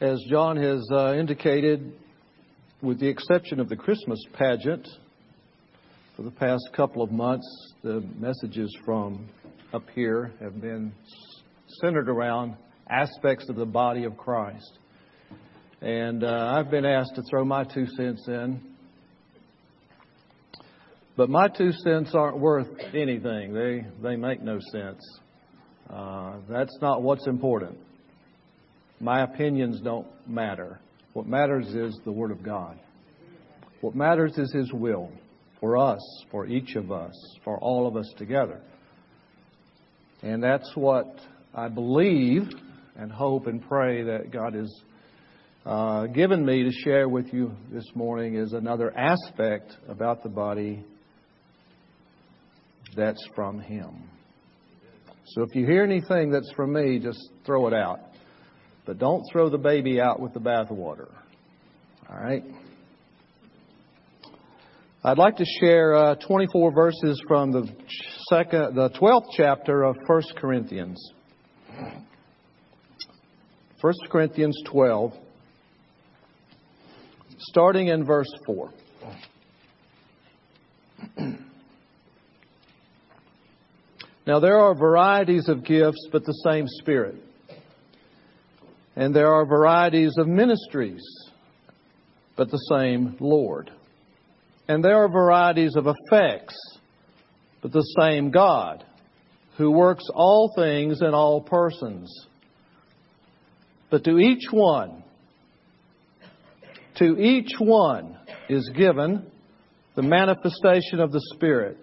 As John has uh, indicated, with the exception of the Christmas pageant, for the past couple of months, the messages from up here have been centered around aspects of the body of Christ. And uh, I've been asked to throw my two cents in. But my two cents aren't worth anything. They, they make no sense. Uh, that's not what's important. My opinions don't matter. What matters is the Word of God. What matters is His will for us, for each of us, for all of us together. And that's what I believe and hope and pray that God has uh, given me to share with you this morning is another aspect about the body that's from Him. So if you hear anything that's from me, just throw it out. But don't throw the baby out with the bathwater. All right? I'd like to share uh, 24 verses from the second, the 12th chapter of 1 Corinthians. 1 Corinthians 12, starting in verse 4. Now, there are varieties of gifts, but the same Spirit. And there are varieties of ministries, but the same Lord. And there are varieties of effects, but the same God, who works all things in all persons. But to each one, to each one is given the manifestation of the Spirit.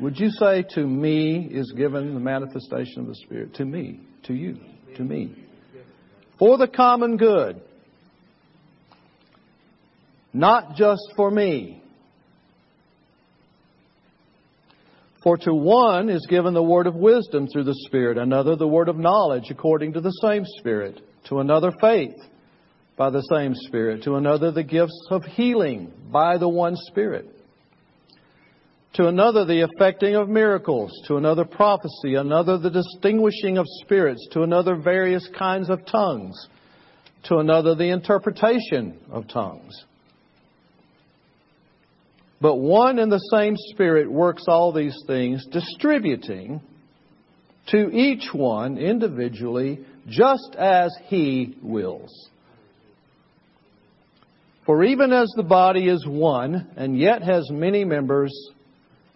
Would you say, To me is given the manifestation of the Spirit? To me, to you, to me. For the common good. Not just for me. For to one is given the word of wisdom through the Spirit, another the word of knowledge according to the same Spirit, to another faith by the same Spirit, to another the gifts of healing by the one Spirit to another the effecting of miracles, to another prophecy, another the distinguishing of spirits, to another various kinds of tongues, to another the interpretation of tongues. But one and the same Spirit works all these things, distributing to each one individually just as He wills. For even as the body is one and yet has many members,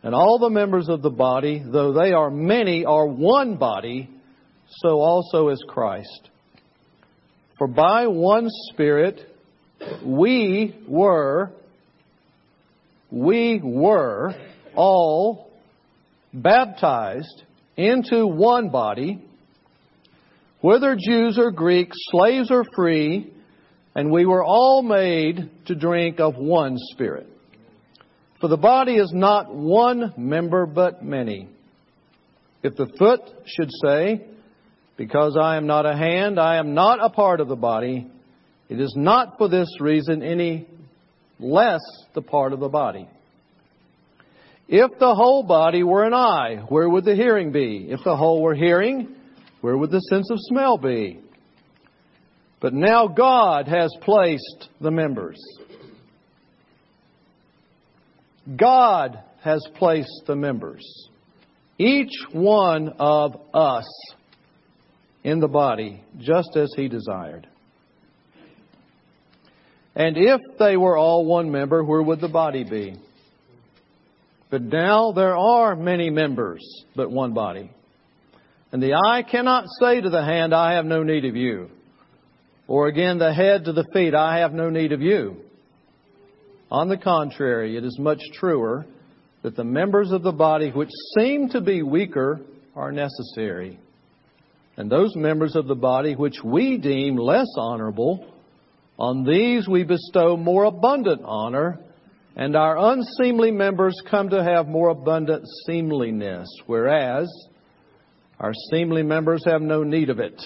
and all the members of the body, though they are many, are one body, so also is Christ. For by one Spirit we were, we were all baptized into one body, whether Jews or Greeks, slaves or free, and we were all made to drink of one Spirit. For the body is not one member, but many. If the foot should say, Because I am not a hand, I am not a part of the body, it is not for this reason any less the part of the body. If the whole body were an eye, where would the hearing be? If the whole were hearing, where would the sense of smell be? But now God has placed the members God has placed the members, each one of us, in the body, just as He desired. And if they were all one member, where would the body be? But now there are many members, but one body. And the eye cannot say to the hand, I have no need of you. Or again, the head to the feet, I have no need of you. On the contrary, it is much truer that the members of the body which seem to be weaker are necessary. And those members of the body which we deem less honorable, on these we bestow more abundant honor, and our unseemly members come to have more abundant seemliness, whereas our seemly members have no need of it.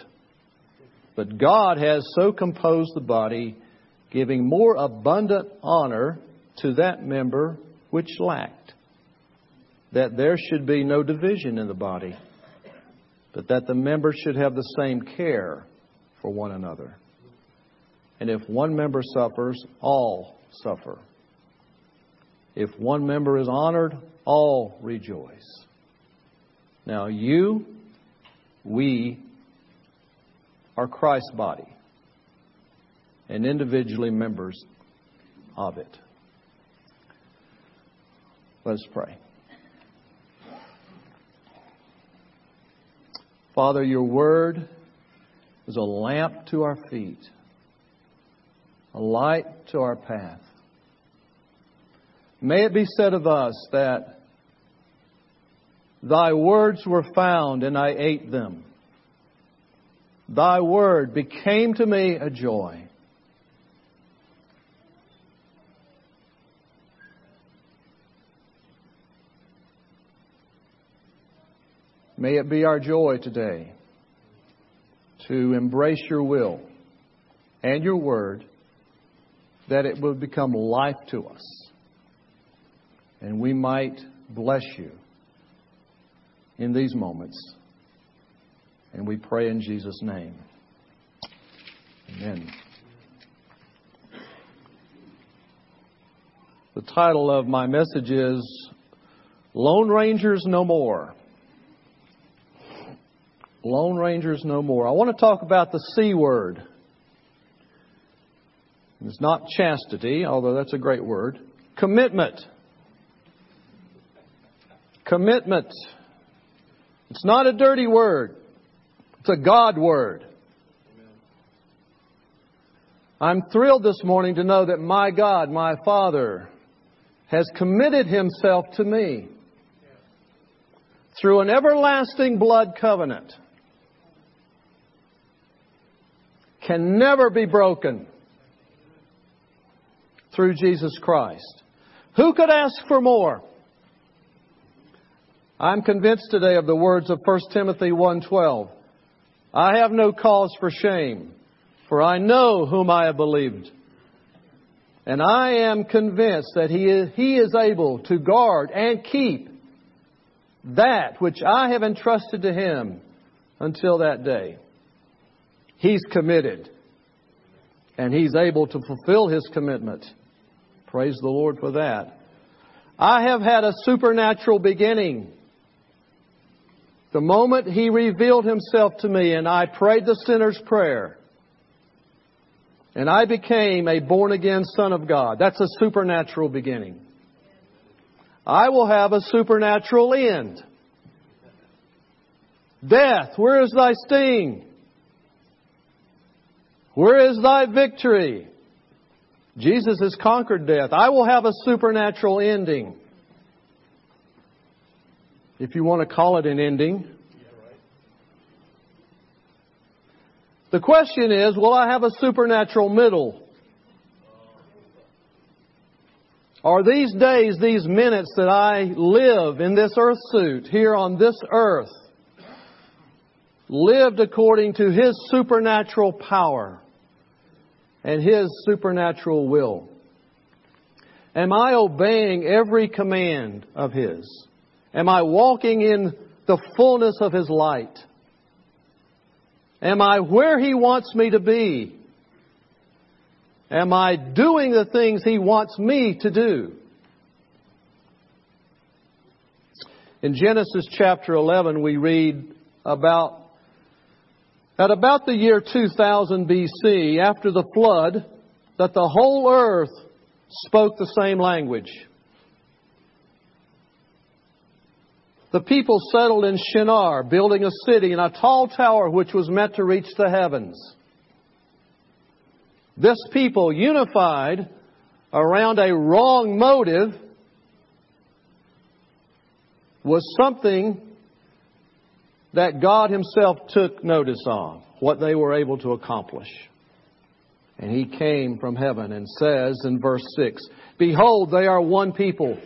But God has so composed the body giving more abundant honor to that member which lacked, that there should be no division in the body, but that the members should have the same care for one another. And if one member suffers, all suffer. If one member is honored, all rejoice. Now, you, we, are Christ's body and individually members of it. Let us pray. Father, your word is a lamp to our feet, a light to our path. May it be said of us that thy words were found and I ate them. Thy word became to me a joy. May it be our joy today to embrace your will and your word that it will become life to us and we might bless you in these moments. And we pray in Jesus' name. Amen. The title of my message is Lone Rangers No More. Lone Rangers No More. I want to talk about the C word. It's not chastity, although that's a great word. Commitment. Commitment. It's not a dirty word. It's a God word. I'm thrilled this morning to know that my God, my Father, has committed Himself to me through an everlasting blood covenant. Can never be broken through Jesus Christ. Who could ask for more? I'm convinced today of the words of 1 Timothy 1:12. I have no cause for shame, for I know whom I have believed. And I am convinced that he is, he is able to guard and keep that which I have entrusted to him until that day. He's committed. And he's able to fulfill his commitment. Praise the Lord for that. I have had a supernatural beginning. The moment He revealed Himself to me and I prayed the sinner's prayer, and I became a born again Son of God, that's a supernatural beginning. I will have a supernatural end. Death, where is thy sting? Where is thy victory? Jesus has conquered death. I will have a supernatural ending if you want to call it an ending. The question is, will I have a supernatural middle? Are these days, these minutes that I live in this earth suit here on this earth, lived according to His supernatural power and His supernatural will? Am I obeying every command of His? Am I walking in the fullness of His light? Am I where He wants me to be? Am I doing the things He wants me to do? In Genesis chapter 11, we read about, at about the year 2000 BC, after the flood, that the whole earth spoke the same language. The people settled in Shinar, building a city and a tall tower which was meant to reach the heavens. This people, unified around a wrong motive, was something that God Himself took notice of, what they were able to accomplish. And He came from heaven and says in verse 6, Behold, they are one people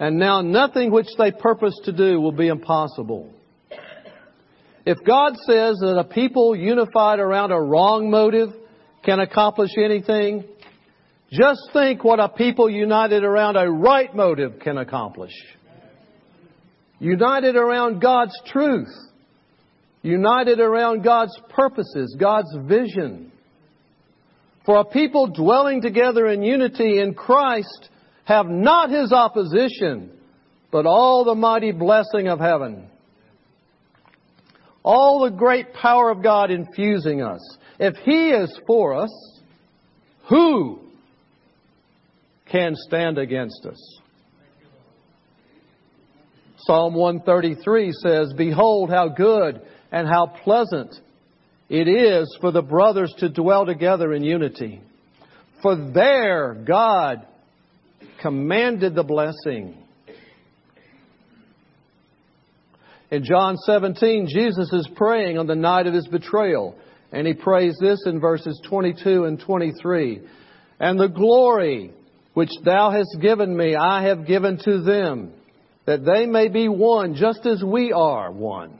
and now nothing which they purpose to do will be impossible. If God says that a people unified around a wrong motive can accomplish anything, just think what a people united around a right motive can accomplish. United around God's truth, united around God's purposes, God's vision. For a people dwelling together in unity in Christ have not His opposition, but all the mighty blessing of heaven. All the great power of God infusing us. If He is for us, who can stand against us? Psalm 133 says, Behold how good and how pleasant it is for the brothers to dwell together in unity. For there God commanded the blessing. In John 17, Jesus is praying on the night of his betrayal, and he prays this in verses 22 and 23. And the glory which thou hast given me, I have given to them, that they may be one, just as we are one.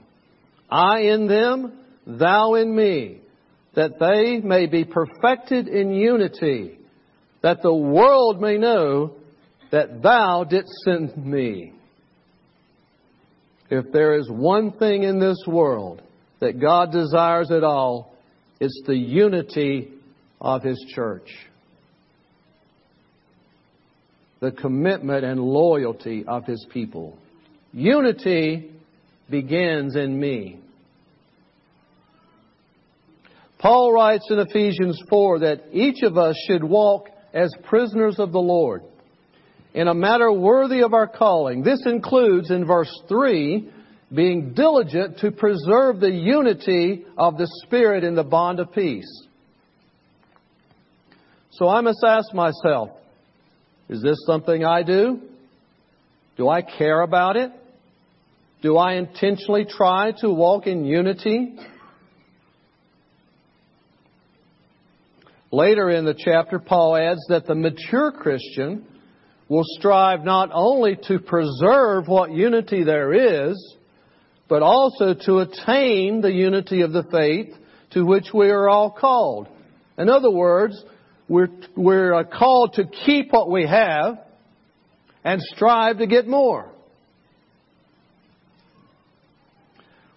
I in them, thou in me, that they may be perfected in unity, that the world may know that thou didst send me. If there is one thing in this world that God desires at all, it's the unity of His church. The commitment and loyalty of His people. Unity begins in me. Paul writes in Ephesians 4 that each of us should walk as prisoners of the Lord in a matter worthy of our calling. This includes, in verse 3, being diligent to preserve the unity of the Spirit in the bond of peace. So I must ask myself, is this something I do? Do I care about it? Do I intentionally try to walk in unity? Later in the chapter, Paul adds that the mature Christian will strive not only to preserve what unity there is, but also to attain the unity of the faith to which we are all called. In other words, we're, we're uh, called to keep what we have and strive to get more.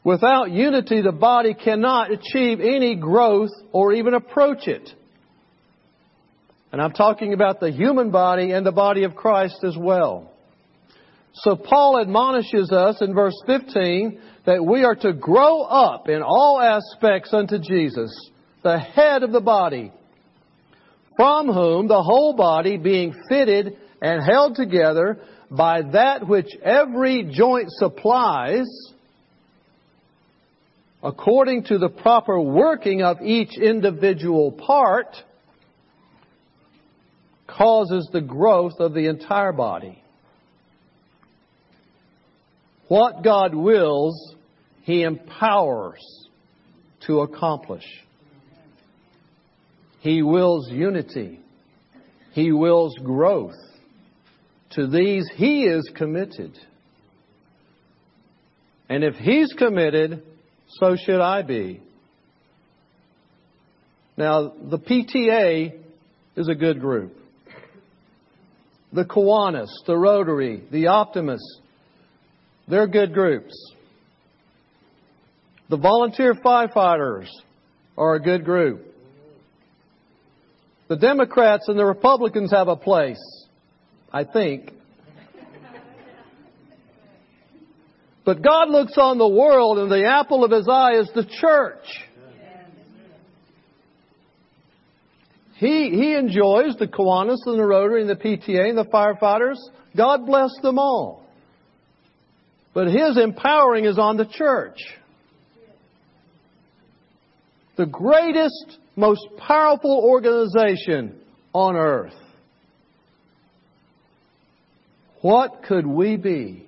Without unity, the body cannot achieve any growth or even approach it. And I'm talking about the human body and the body of Christ as well. So Paul admonishes us in verse 15 that we are to grow up in all aspects unto Jesus, the head of the body, from whom the whole body being fitted and held together by that which every joint supplies, according to the proper working of each individual part, causes the growth of the entire body. What God wills, He empowers to accomplish. He wills unity. He wills growth. To these, He is committed. And if He's committed, so should I be. Now, the PTA is a good group the Kiwanis, the Rotary, the Optimists. They're good groups. The volunteer firefighters are a good group. The Democrats and the Republicans have a place, I think. But God looks on the world and the apple of his eye is the church. He, he enjoys the Kiwanis and the Rotary and the PTA and the firefighters. God bless them all. But His empowering is on the church. The greatest, most powerful organization on earth. What could we be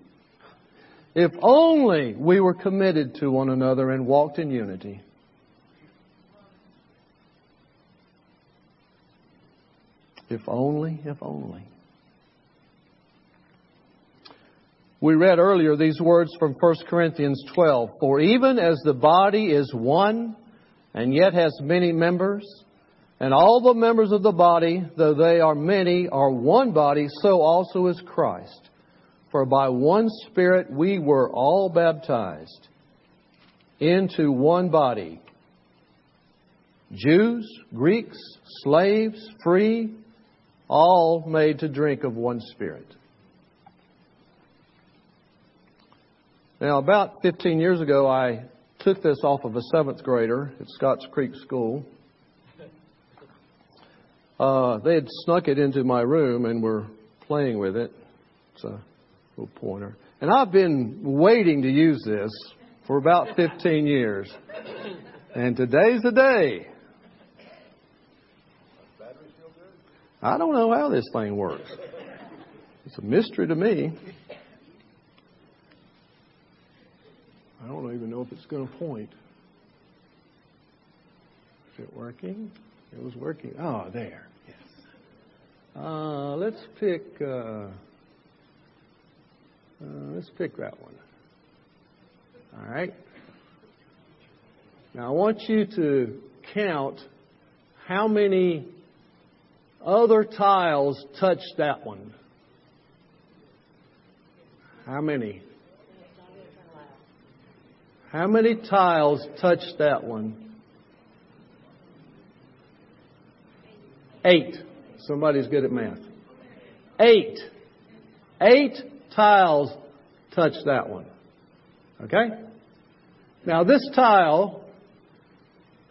if only we were committed to one another and walked in unity? If only, if only. We read earlier these words from 1 Corinthians 12. For even as the body is one and yet has many members, and all the members of the body, though they are many, are one body, so also is Christ. For by one Spirit we were all baptized into one body. Jews, Greeks, slaves, free, all made to drink of one Spirit. Now, about 15 years ago, I took this off of a seventh grader at Scotts Creek School. Uh, they had snuck it into my room and were playing with it. It's a little pointer. And I've been waiting to use this for about 15 years. And today's the day. I don't know how this thing works. It's a mystery to me. I don't even know if it's going to point. Is it working? It was working. Oh, there. Yes. Uh, let's pick. Uh, uh, let's pick that one. All right. Now I want you to count how many other tiles touch that one. How many? How many tiles touch that one? Eight. Somebody's good at math. Eight. Eight tiles touch that one. Okay? Now, this tile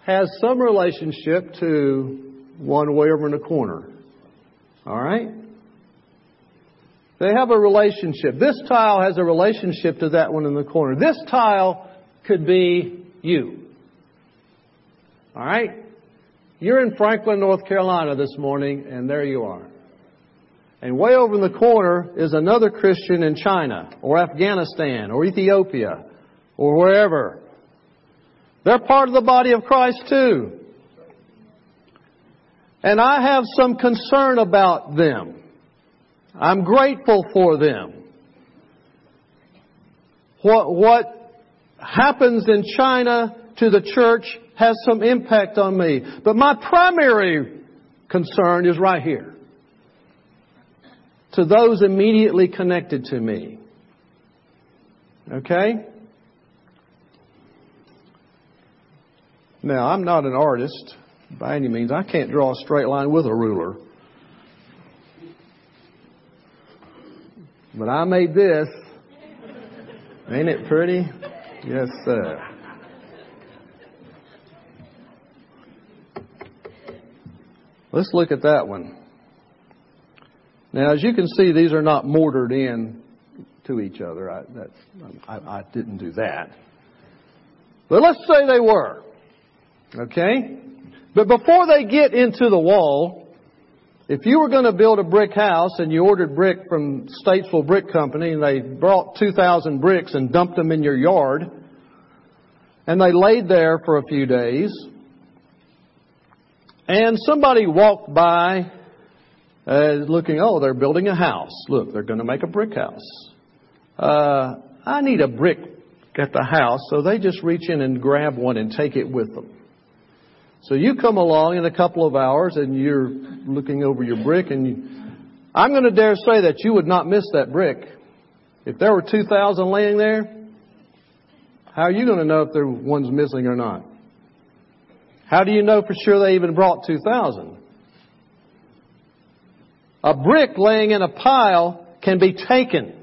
has some relationship to one way over in the corner. All right? They have a relationship. This tile has a relationship to that one in the corner. This tile could be you. All right? You're in Franklin, North Carolina this morning, and there you are. And way over in the corner is another Christian in China, or Afghanistan, or Ethiopia, or wherever. They're part of the body of Christ too. And I have some concern about them. I'm grateful for them. What, what happens in China to the church has some impact on me. But my primary concern is right here. To those immediately connected to me. Okay? Now, I'm not an artist by any means. I can't draw a straight line with a ruler. But I made this. Ain't it pretty? Yes, sir. Let's look at that one. Now, as you can see, these are not mortared in to each other. I, I, I didn't do that. But let's say they were. Okay? But before they get into the wall, if you were going to build a brick house and you ordered brick from Statesville Brick Company and they brought 2,000 bricks and dumped them in your yard, and they laid there for a few days, and somebody walked by uh, looking, oh, they're building a house. Look, they're going to make a brick house. Uh, I need a brick at the house, so they just reach in and grab one and take it with them. So you come along in a couple of hours and you're looking over your brick and you, I'm going to dare say that you would not miss that brick. If there were 2,000 laying there, how are you going to know if there one's missing or not? How do you know for sure they even brought 2,000? A brick laying in a pile can be taken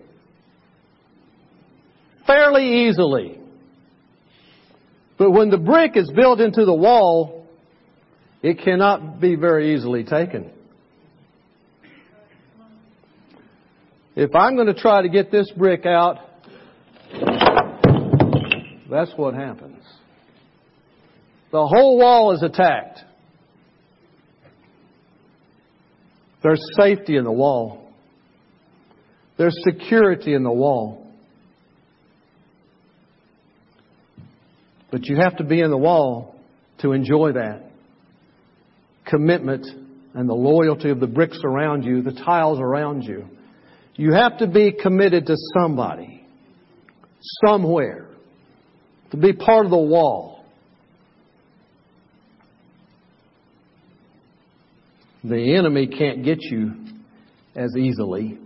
fairly easily. But when the brick is built into the wall, it cannot be very easily taken. If I'm going to try to get this brick out, that's what happens. The whole wall is attacked. There's safety in the wall. There's security in the wall. But you have to be in the wall to enjoy that commitment and the loyalty of the bricks around you, the tiles around you. You have to be committed to somebody, somewhere, to be part of the wall. The enemy can't get you as easily.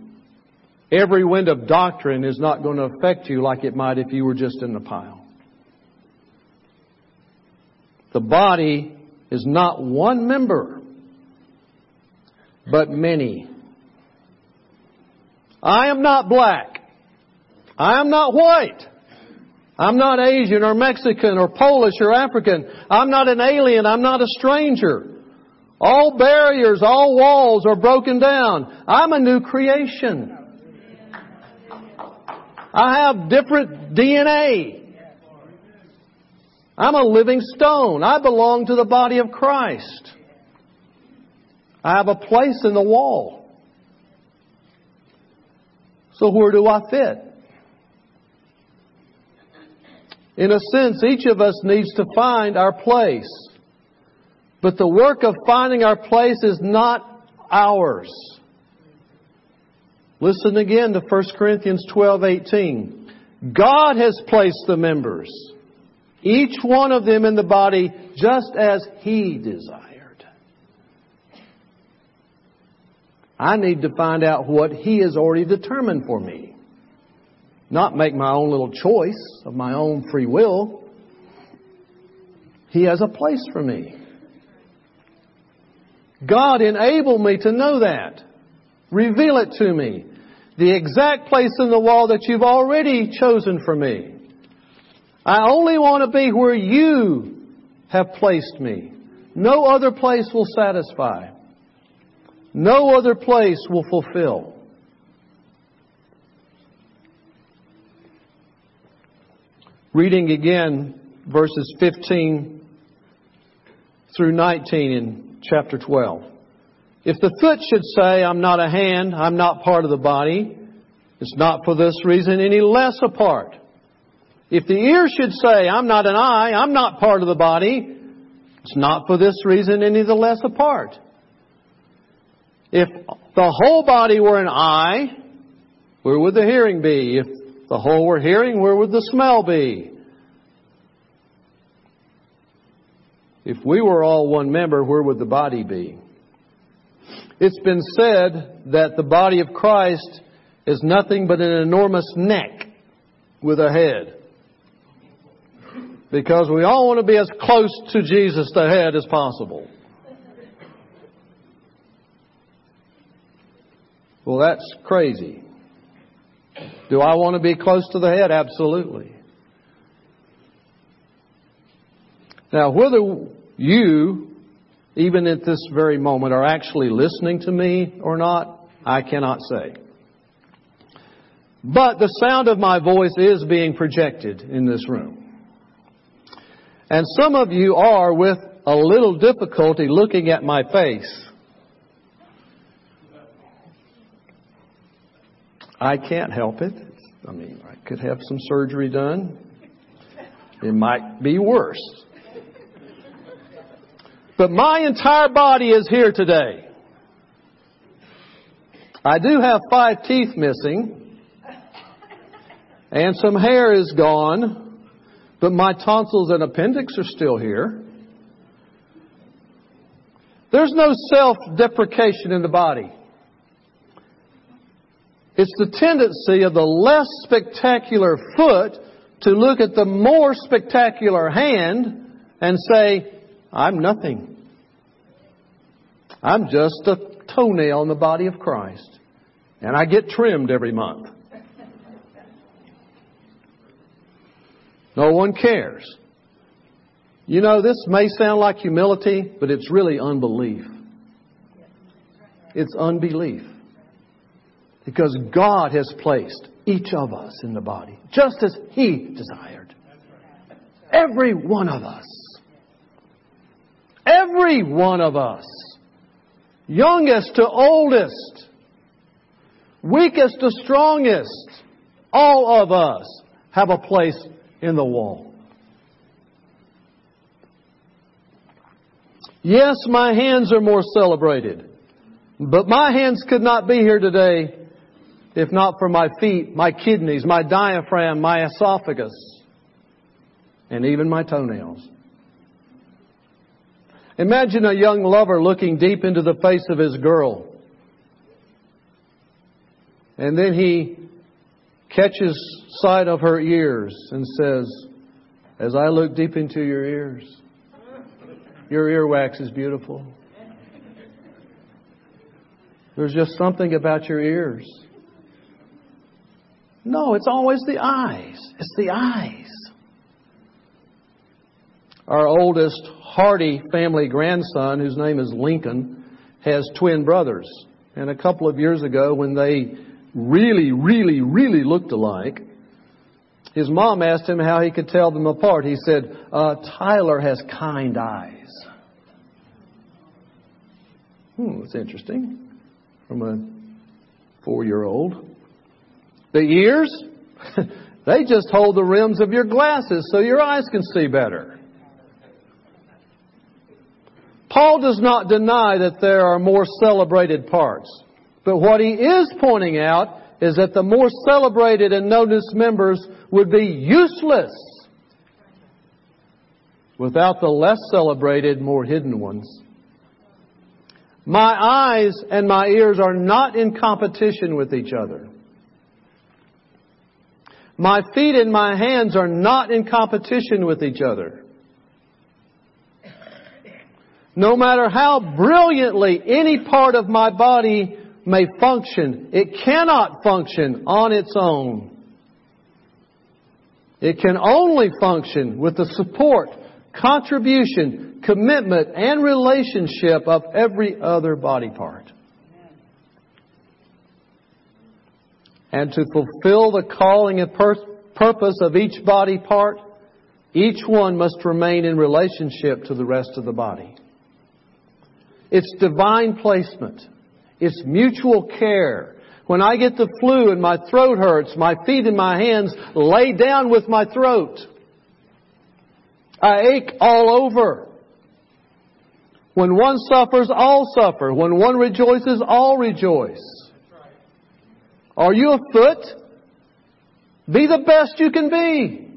Every wind of doctrine is not going to affect you like it might if you were just in the pile. the body is not one member, but many. I am not black. I am not white. I'm not Asian or Mexican or Polish or African. I'm not an alien. I'm not a stranger. All barriers, all walls are broken down. I'm a new creation. I have different DNA. I'm a living stone. I belong to the body of Christ. I have a place in the wall. So where do I fit? In a sense, each of us needs to find our place. But the work of finding our place is not ours. Listen again to 1 Corinthians 12:18. God has placed the members, each one of them in the body just as he desired. I need to find out what he has already determined for me. Not make my own little choice of my own free will. He has a place for me. God enable me to know that. Reveal it to me. The exact place in the wall that you've already chosen for me. I only want to be where you have placed me. No other place will satisfy. No other place will fulfill. Reading again verses 15 through 19 in chapter 12. If the foot should say, I'm not a hand, I'm not part of the body, it's not for this reason any less a part. If the ear should say, I'm not an eye, I'm not part of the body, it's not for this reason any the less a part. If the whole body were an eye, where would the hearing be? If the whole were hearing, where would the smell be? If we were all one member, where would the body be? It's been said that the body of Christ is nothing but an enormous neck with a head. Because we all want to be as close to Jesus, the head, as possible. Well, that's crazy. Do I want to be close to the head? Absolutely. Now, whether you, even at this very moment, are actually listening to me or not, I cannot say. But the sound of my voice is being projected in this room. And some of you are with a little difficulty looking at my face. I can't help it. I mean, I could have some surgery done. It might be worse. But my entire body is here today. I do have five teeth missing, and some hair is gone, but my tonsils and appendix are still here. There's no self deprecation in the body. It's the tendency of the less spectacular foot to look at the more spectacular hand and say, I'm nothing. I'm just a toenail in the body of Christ. And I get trimmed every month. No one cares. You know, this may sound like humility, but it's really unbelief. It's unbelief. Because God has placed each of us in the body, just as He desired. Every one of us. Every one of us. Youngest to oldest. Weakest to strongest. All of us have a place in the wall. Yes, my hands are more celebrated. But my hands could not be here today if not for my feet, my kidneys, my diaphragm, my esophagus, and even my toenails. Imagine a young lover looking deep into the face of his girl. And then he catches sight of her ears and says, As I look deep into your ears, Your earwax is beautiful. There's just something about your ears. No, it's always the eyes. It's the eyes. Our oldest Hardy family grandson, whose name is Lincoln, has twin brothers. And a couple of years ago, when they really, really, really looked alike, his mom asked him how he could tell them apart. He said, uh, Tyler has kind eyes. Hmm, that's interesting. From a four year old. The ears, they just hold the rims of your glasses so your eyes can see better. Paul does not deny that there are more celebrated parts. But what he is pointing out is that the more celebrated and noticed members would be useless without the less celebrated, more hidden ones. My eyes and my ears are not in competition with each other. My feet and my hands are not in competition with each other. No matter how brilliantly any part of my body may function, it cannot function on its own. It can only function with the support, contribution, commitment, and relationship of every other body part. And to fulfill the calling and purpose of each body part, each one must remain in relationship to the rest of the body. It's divine placement. It's mutual care. When I get the flu and my throat hurts, my feet and my hands lay down with my throat. I ache all over. When one suffers, all suffer. When one rejoices, all rejoice. Are you a foot? Be the best you can be.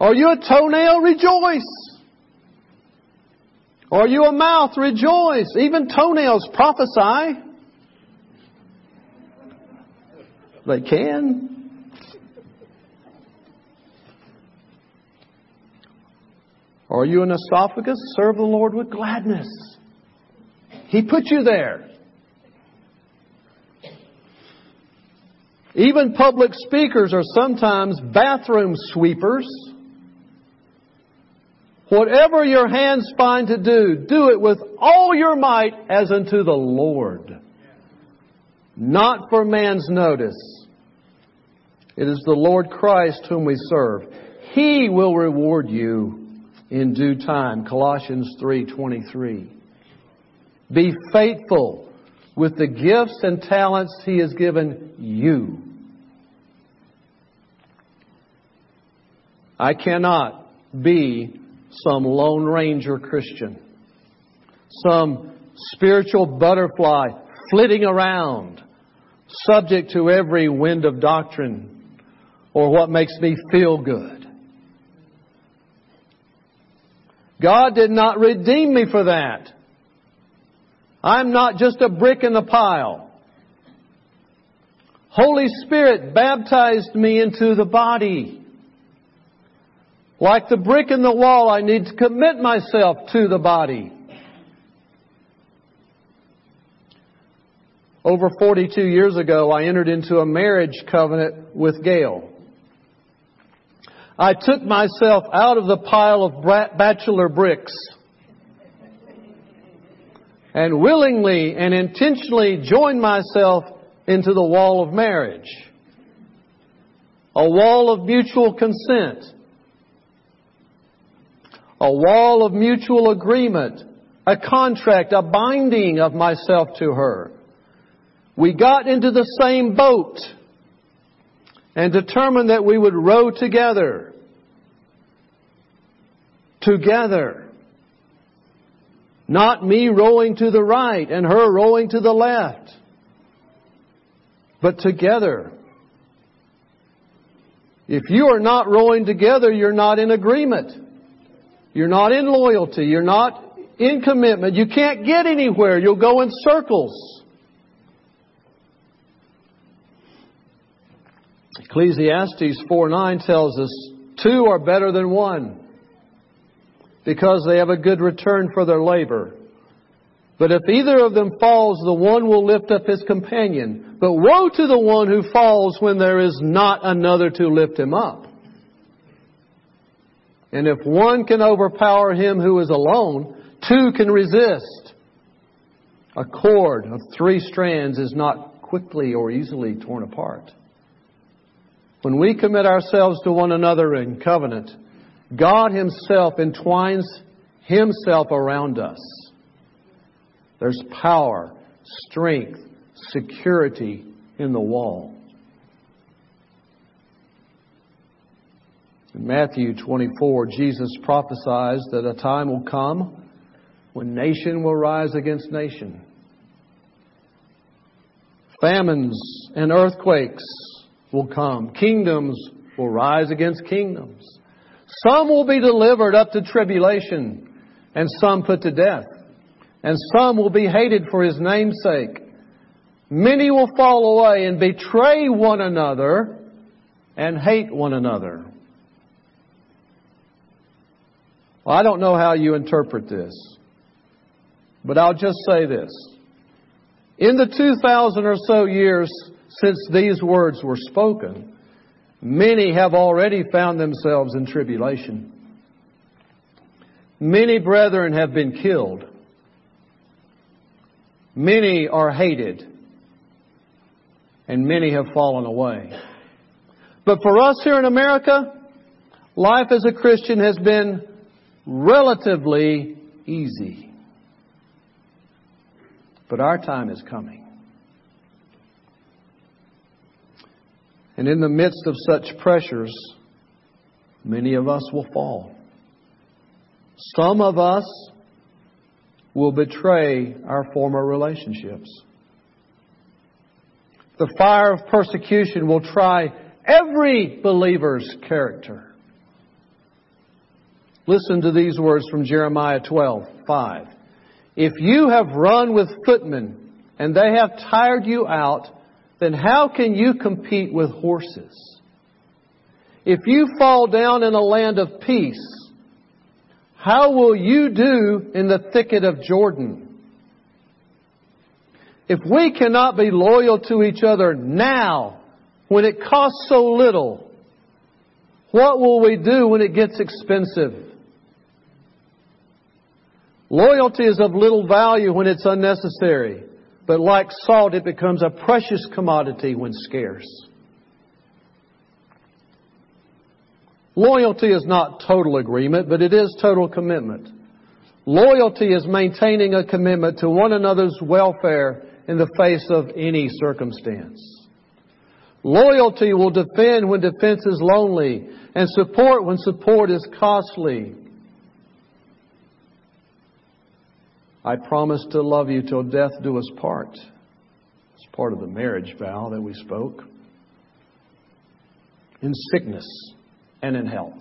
Are you a toenail? Rejoice. Are you a mouth? Rejoice. Even toenails prophesy. They can. Are you an esophagus? Serve the Lord with gladness. He put you there. Even public speakers are sometimes bathroom sweepers. Whatever your hands find to do, do it with all your might as unto the Lord. Not for man's notice. It is the Lord Christ whom we serve. He will reward you in due time. Colossians 3:23. Be faithful with the gifts and talents he has given you. I cannot be some Lone Ranger Christian, some spiritual butterfly flitting around, subject to every wind of doctrine or what makes me feel good. God did not redeem me for that. I'm not just a brick in the pile. Holy Spirit baptized me into the body. Like the brick in the wall, I need to commit myself to the body. Over 42 years ago, I entered into a marriage covenant with Gail. I took myself out of the pile of bachelor bricks and willingly and intentionally joined myself into the wall of marriage. A wall of mutual consent a wall of mutual agreement, a contract, a binding of myself to her. We got into the same boat and determined that we would row together. Together. Not me rowing to the right and her rowing to the left, but together. If you are not rowing together, you're not in agreement. You're not in loyalty. You're not in commitment. You can't get anywhere. You'll go in circles. Ecclesiastes 4 9 tells us two are better than one. because they have a good return for their labor. But if either of them falls, the one will lift up his companion. But woe to the one who falls when there is not another to lift him up. And if one can overpower him who is alone, two can resist. A cord of three strands is not quickly or easily torn apart. When we commit ourselves to one another in covenant, God Himself entwines Himself around us. There's power, strength, security in the wall. In Matthew 24, Jesus prophesies that a time will come when nation will rise against nation. Famines and earthquakes will come. Kingdoms will rise against kingdoms. Some will be delivered up to tribulation, and some put to death. And some will be hated for his name's sake. Many will fall away and betray one another and hate one another. Well, I don't know how you interpret this, but I'll just say this. In the 2,000 or so years since these words were spoken, many have already found themselves in tribulation. Many brethren have been killed. Many are hated. And many have fallen away. But for us here in America, life as a Christian has been relatively easy. But our time is coming. And in the midst of such pressures, many of us will fall. Some of us will betray our former relationships. The fire of persecution will try every believer's character. Listen to these words from Jeremiah 12, 5. If you have run with footmen and they have tired you out, then how can you compete with horses? If you fall down in a land of peace, how will you do in the thicket of Jordan? If we cannot be loyal to each other now, when it costs so little, what will we do when it gets expensive? Loyalty is of little value when it's unnecessary, but like salt, it becomes a precious commodity when scarce. Loyalty is not total agreement, but it is total commitment. Loyalty is maintaining a commitment to one another's welfare in the face of any circumstance. Loyalty will defend when defense is lonely and support when support is costly. I promise to love you till death do us part. It's part of the marriage vow that we spoke. In sickness and in health.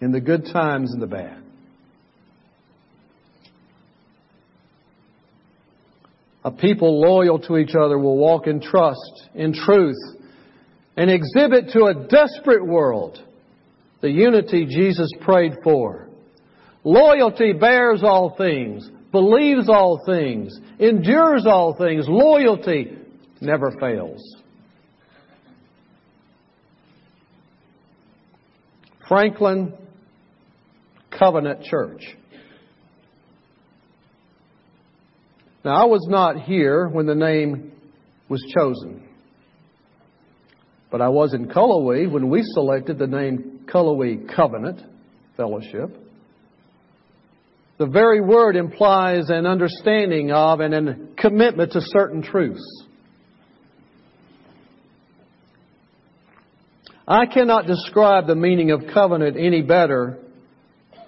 In the good times and the bad. A people loyal to each other will walk in trust, in truth, and exhibit to a desperate world the unity Jesus prayed for Loyalty bears all things, believes all things, endures all things. Loyalty never fails. Franklin Covenant Church. Now, I was not here when the name was chosen, but I was in Cullowhee when we selected the name Cullowhee Covenant Fellowship. The very word implies an understanding of and a commitment to certain truths. I cannot describe the meaning of covenant any better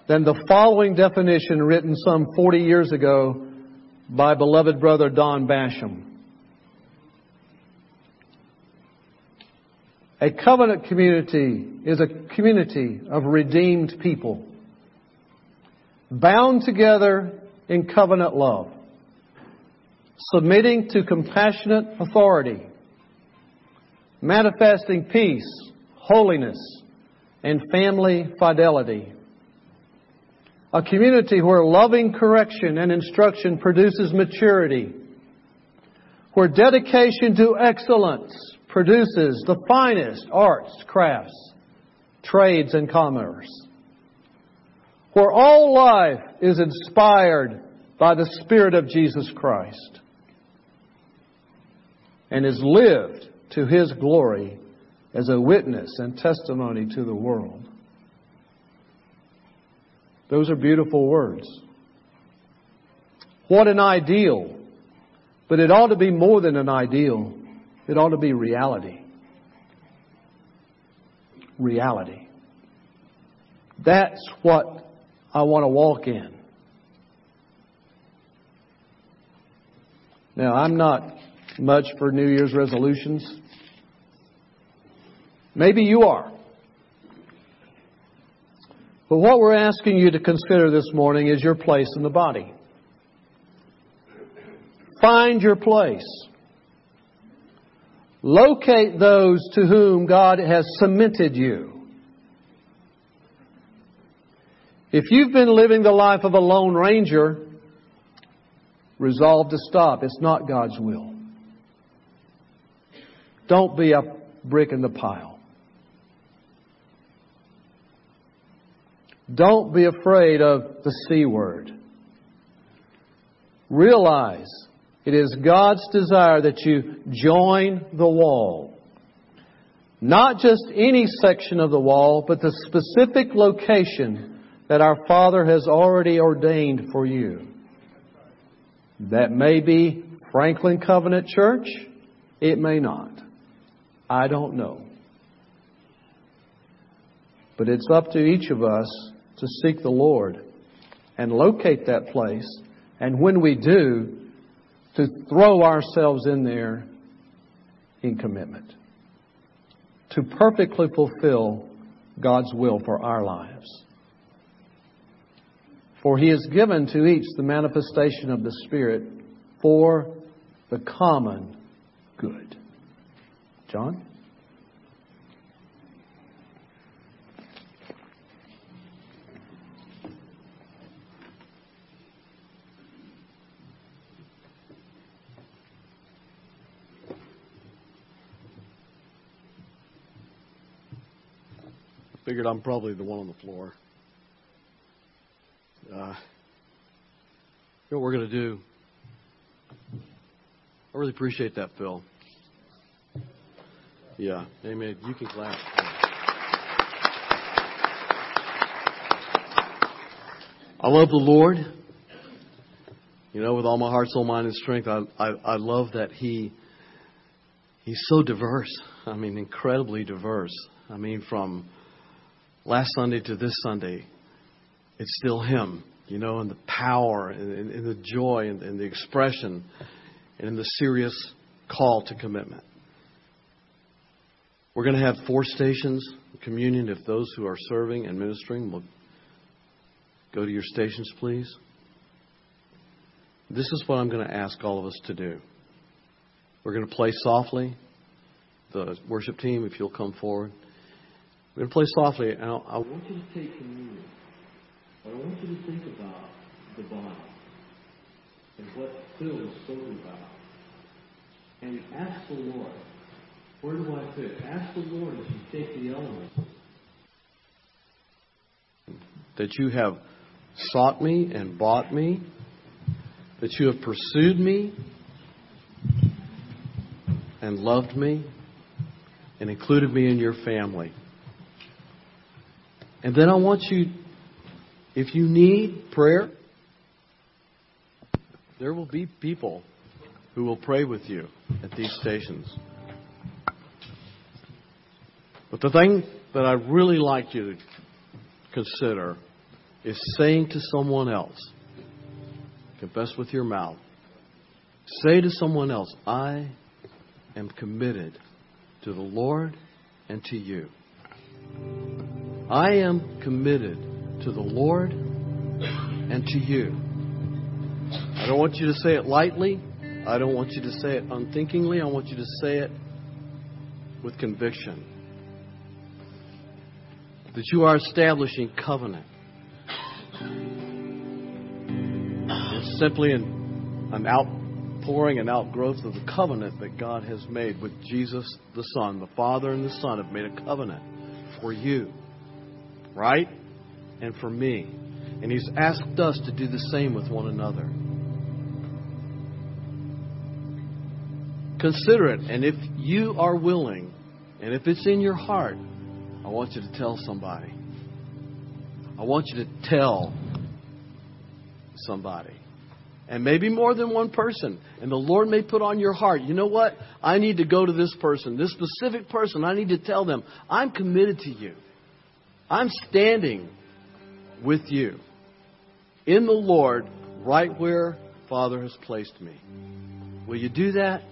than the following definition written some 40 years ago by beloved brother Don Basham. A covenant community is a community of redeemed people bound together in covenant love, submitting to compassionate authority, manifesting peace, holiness, and family fidelity, A community where loving correction and instruction produces maturity. Where dedication to excellence produces the finest arts, crafts, trades, and commerce. Where all life is inspired by the Spirit of Jesus Christ and is lived to His glory as a witness and testimony to the world. Those are beautiful words. What an ideal. But it ought to be more than an ideal. It ought to be reality. Reality. That's what I want to walk in. Now, I'm not much for New Year's resolutions. Maybe you are. But what we're asking you to consider this morning is your place in the body. Find your place. Locate those to whom God has cemented you. If you've been living the life of a lone ranger, resolve to stop. It's not God's will. Don't be a brick in the pile. Don't be afraid of the C word. Realize it is God's desire that you join the wall. Not just any section of the wall, but the specific location that our Father has already ordained for you. That may be Franklin Covenant Church. It may not. I don't know. But it's up to each of us to seek the Lord and locate that place. And when we do, to throw ourselves in there in commitment to perfectly fulfill God's will for our lives. For He has given to each the manifestation of the Spirit for the common good. John? Figured I'm probably the one on the floor. Uh, you know what we're going to do? I really appreciate that, Phil. Yeah, amen. You can clap. I love the Lord. You know, with all my heart, soul, mind, and strength, I, I, I love that He He's so diverse. I mean, incredibly diverse. I mean, from last Sunday to this Sunday, it's still Him, you know, and the power and, and, the joy and, and the expression and the serious call to commitment. We're going to have four stations communion if those who are serving and ministering will go to your stations, please. This is what I'm going to ask all of us to do. We're going to play softly. The worship team, if you'll come forward. We're going to play softly, I want you to take communion. But I want you to think about the body and what Phil has spoken about. And ask the Lord, where do I fit? Ask the Lord as you take the elements that you have sought me and bought me, that you have pursued me and loved me and included me in your family. And then I want you, if you need prayer, there will be people who will pray with you at these stations. But the thing that I'd really like you to consider is saying to someone else, confess with your mouth, say to someone else, I am committed to the Lord and to you. I am committed to the Lord and to you. I don't want you to say it lightly. I don't want you to say it unthinkingly. I want you to say it with conviction. That you are establishing covenant It's simply an, an outpouring and outgrowth of the covenant that God has made with Jesus the Son. The Father and the Son have made a covenant for you, right? And for me. And He's asked us to do the same with one another. Consider it. And if you are willing, and if it's in your heart, I want you to tell somebody. I want you to tell somebody. And maybe more than one person. And the Lord may put on your heart, you know what? I need to go to this person, this specific person. I need to tell them, I'm committed to you. I'm standing with you in the Lord right where Father has placed me. Will you do that?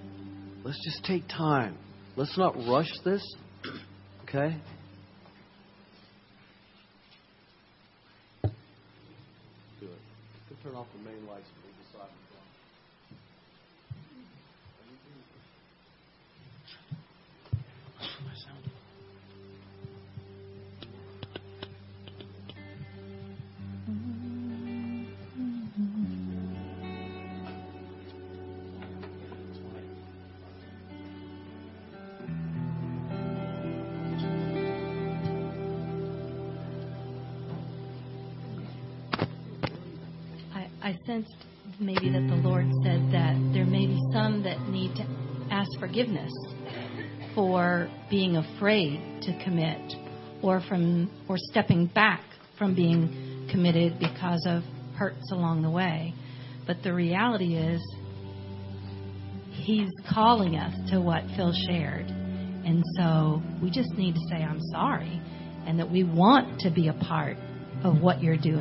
Let's just take time. Let's not rush this. Okay? Do it. Turn off the main lights sensed maybe that the Lord said that there may be some that need to ask forgiveness for being afraid to commit or from or stepping back from being committed because of hurts along the way. But the reality is he's calling us to what Phil shared. And so we just need to say I'm sorry and that we want to be a part of what you're doing.